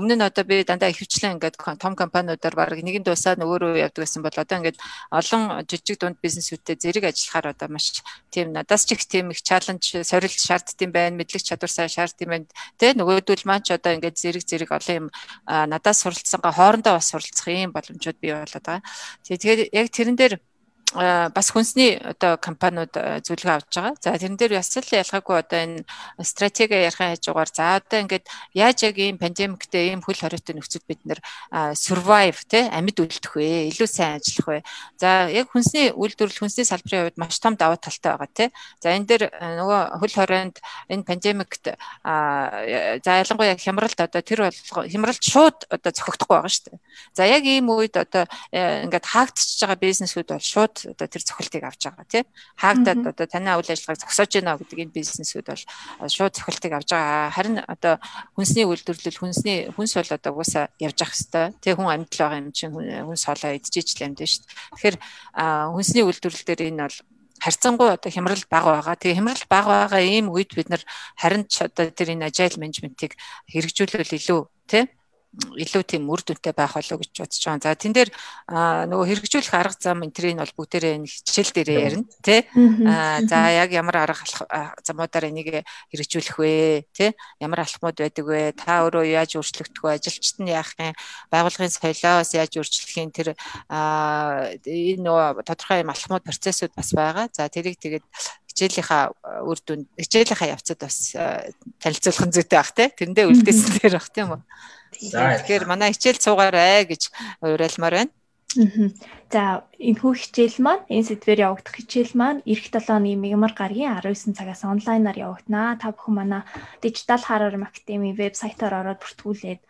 Өмнө нь одоо би дандаа ихэвчлэн ингээд том компаниудаар баг нэгэн дуусаад нөгөө рүү явдаг гэсэн бол одоо ингээд олон жижиг дунд бизнесүүдтэй зэрэг ажиллахаар одоо маш тийм надаас ч их тийм их чаленж сорилт шаарддаг юм байна, мэдлэг чадвар сайн шаарддаг юм байна. Тэ нөгөөдөл маань ч одоо ингээд зэрэг зэрэг олон юм надаас суралцсангаа хоорондоо бас суралцах юм боломжууд бий болоод байгаа. Тэгээд яг тэрэн дээр бас хүнсний одоо компаниуд зөвлөгөө авч байгаа. За тэрэн дээр бас л ялгаагүй одоо энэ стратеги ярихын хажуугаар за одоо ингээд яаж яг ийм пандемиктэй ийм хөл хориотой нөхцөлд бид нэр survive те амьд үлдэх вэ? Илүү сайн ажиллах вэ? За яг хүнсний үйлдвэрлэл хүнсний салбарын хувьд маш том давуу талтай байгаа те. За энэ дээр нөгөө хөл хорионд энэ пандемикт за ялангуяа хямралд одоо тэр бол хямралд шууд одоо зохигдохгүй байгаа шүү дээ. За яг ийм үед одоо ингээд хаагдчихж байгаа бизнесүүд бол шууд одоо тэр цохилтыг авч байгаа тий. Хаагдаад одоо таны үйл ажиллагааг зогсоож гинэ гэдэг энэ бизнесүүд бол шууд цохилтыг авч байгаа. Харин одоо хүнсний үйлдвэрлэл хүнсний хүнс бол одоо угаасаа явж ах хэвээр тий хүн амьд байгаа юм чинь хүнс хоолоо идчихэж л амьд шүү дээ. Тэгэхээр хүнсний үйлдвэрлэл дээр энэ бол харьцангуй одоо хямрал бага байгаа. Тэгээ хямрал бага байгаа ийм үед бид нар харин ч одоо тэр энэ agile management-ыг хэрэгжүүлвэл илүү тий илүү тийм үр дүнтэй байх болов гэж бодож байгаа. За тэн дээр нөгөө хэрэгжүүлэх арга зам энтрийг бол бүгдээрээ энэ хичээл дээрээ ярина тий. За яг ямар арга замуудаар энийг хэрэгжүүлэх вэ тий? Ямар алхмууд байдаг вэ? Та өөрөө яаж өөрчлөгдөх вэ? Ажилчид нь яах юм? Байгууллагын соёлоос яаж өөрчлөх юм тэр энэ нөгөө тодорхой юм алхмууд процессууд бас байгаа. За тэрийг тэгээд хичээлийнхаа үр дүн хичээлийнхаа явцад бас танилцуулах зүйтэй байх тий. Тэрэндээ үлдээсэн дээр бах тийм үү? Тэгэхээр манай хичээл цуугаарай гэж уриалмаар байна. За энэ хүү хичээл маань энэ сэдвээр явагдах хичээл маань эх 7 оны мигмар гаргийн 19 цагаас онлайнаар явагдана. Та бүхэн манай дижитал хараар академи вебсайтаар ороод бүртгүүлээд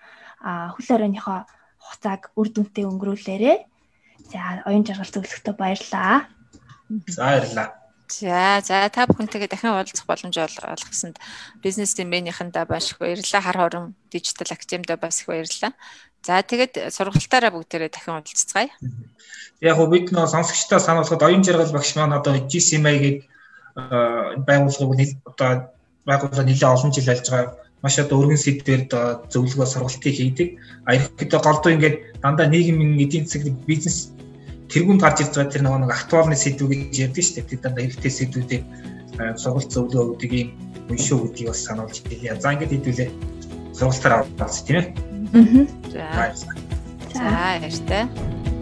хөл хорионыхоо хугацааг үр дүнтэй өнгөрүүлээрэй. За оюун жаргал зөвлөхтөө баярлалаа. За баярлалаа. За за та бүхэнтэйгээ дахин уулзах боломж олгосонд бизнес тэмээнийхэндээ маш их баярлалаа. Хар хорон дижитал академид бас их баярлалаа. За тэгээд сургалтаараа бүгдээрээ дахин уулзцгаая. Яг уу бид нөө сонсогчдоо сануулхад оюун жаргал багш маань одоо GCMA-гийг байгууллагыг одоо байгууллага нэлээд олон жил ажиллаж байгаа маш одоо өргөн сэдвээр зөвлөгөө сургалтыг хийдэг. А ерөнхийдөө голдуу ингээд дандаа нийгмийн эдийн засаг бизнес тэргуунд гарч ирж байгаа тэр нэг актуарны сэдв гэж ярьдаг шүү дээ. Тэр дандаа хэрэгтэй сэдвүүдийг сургалт зөвлөгөө өгдөг юм уншуу гэдгийг бас сануулж хэлье. За ингээд хэдүүлээ сургалтаар аваад тийм ээ. Аа. За. За, баяртай.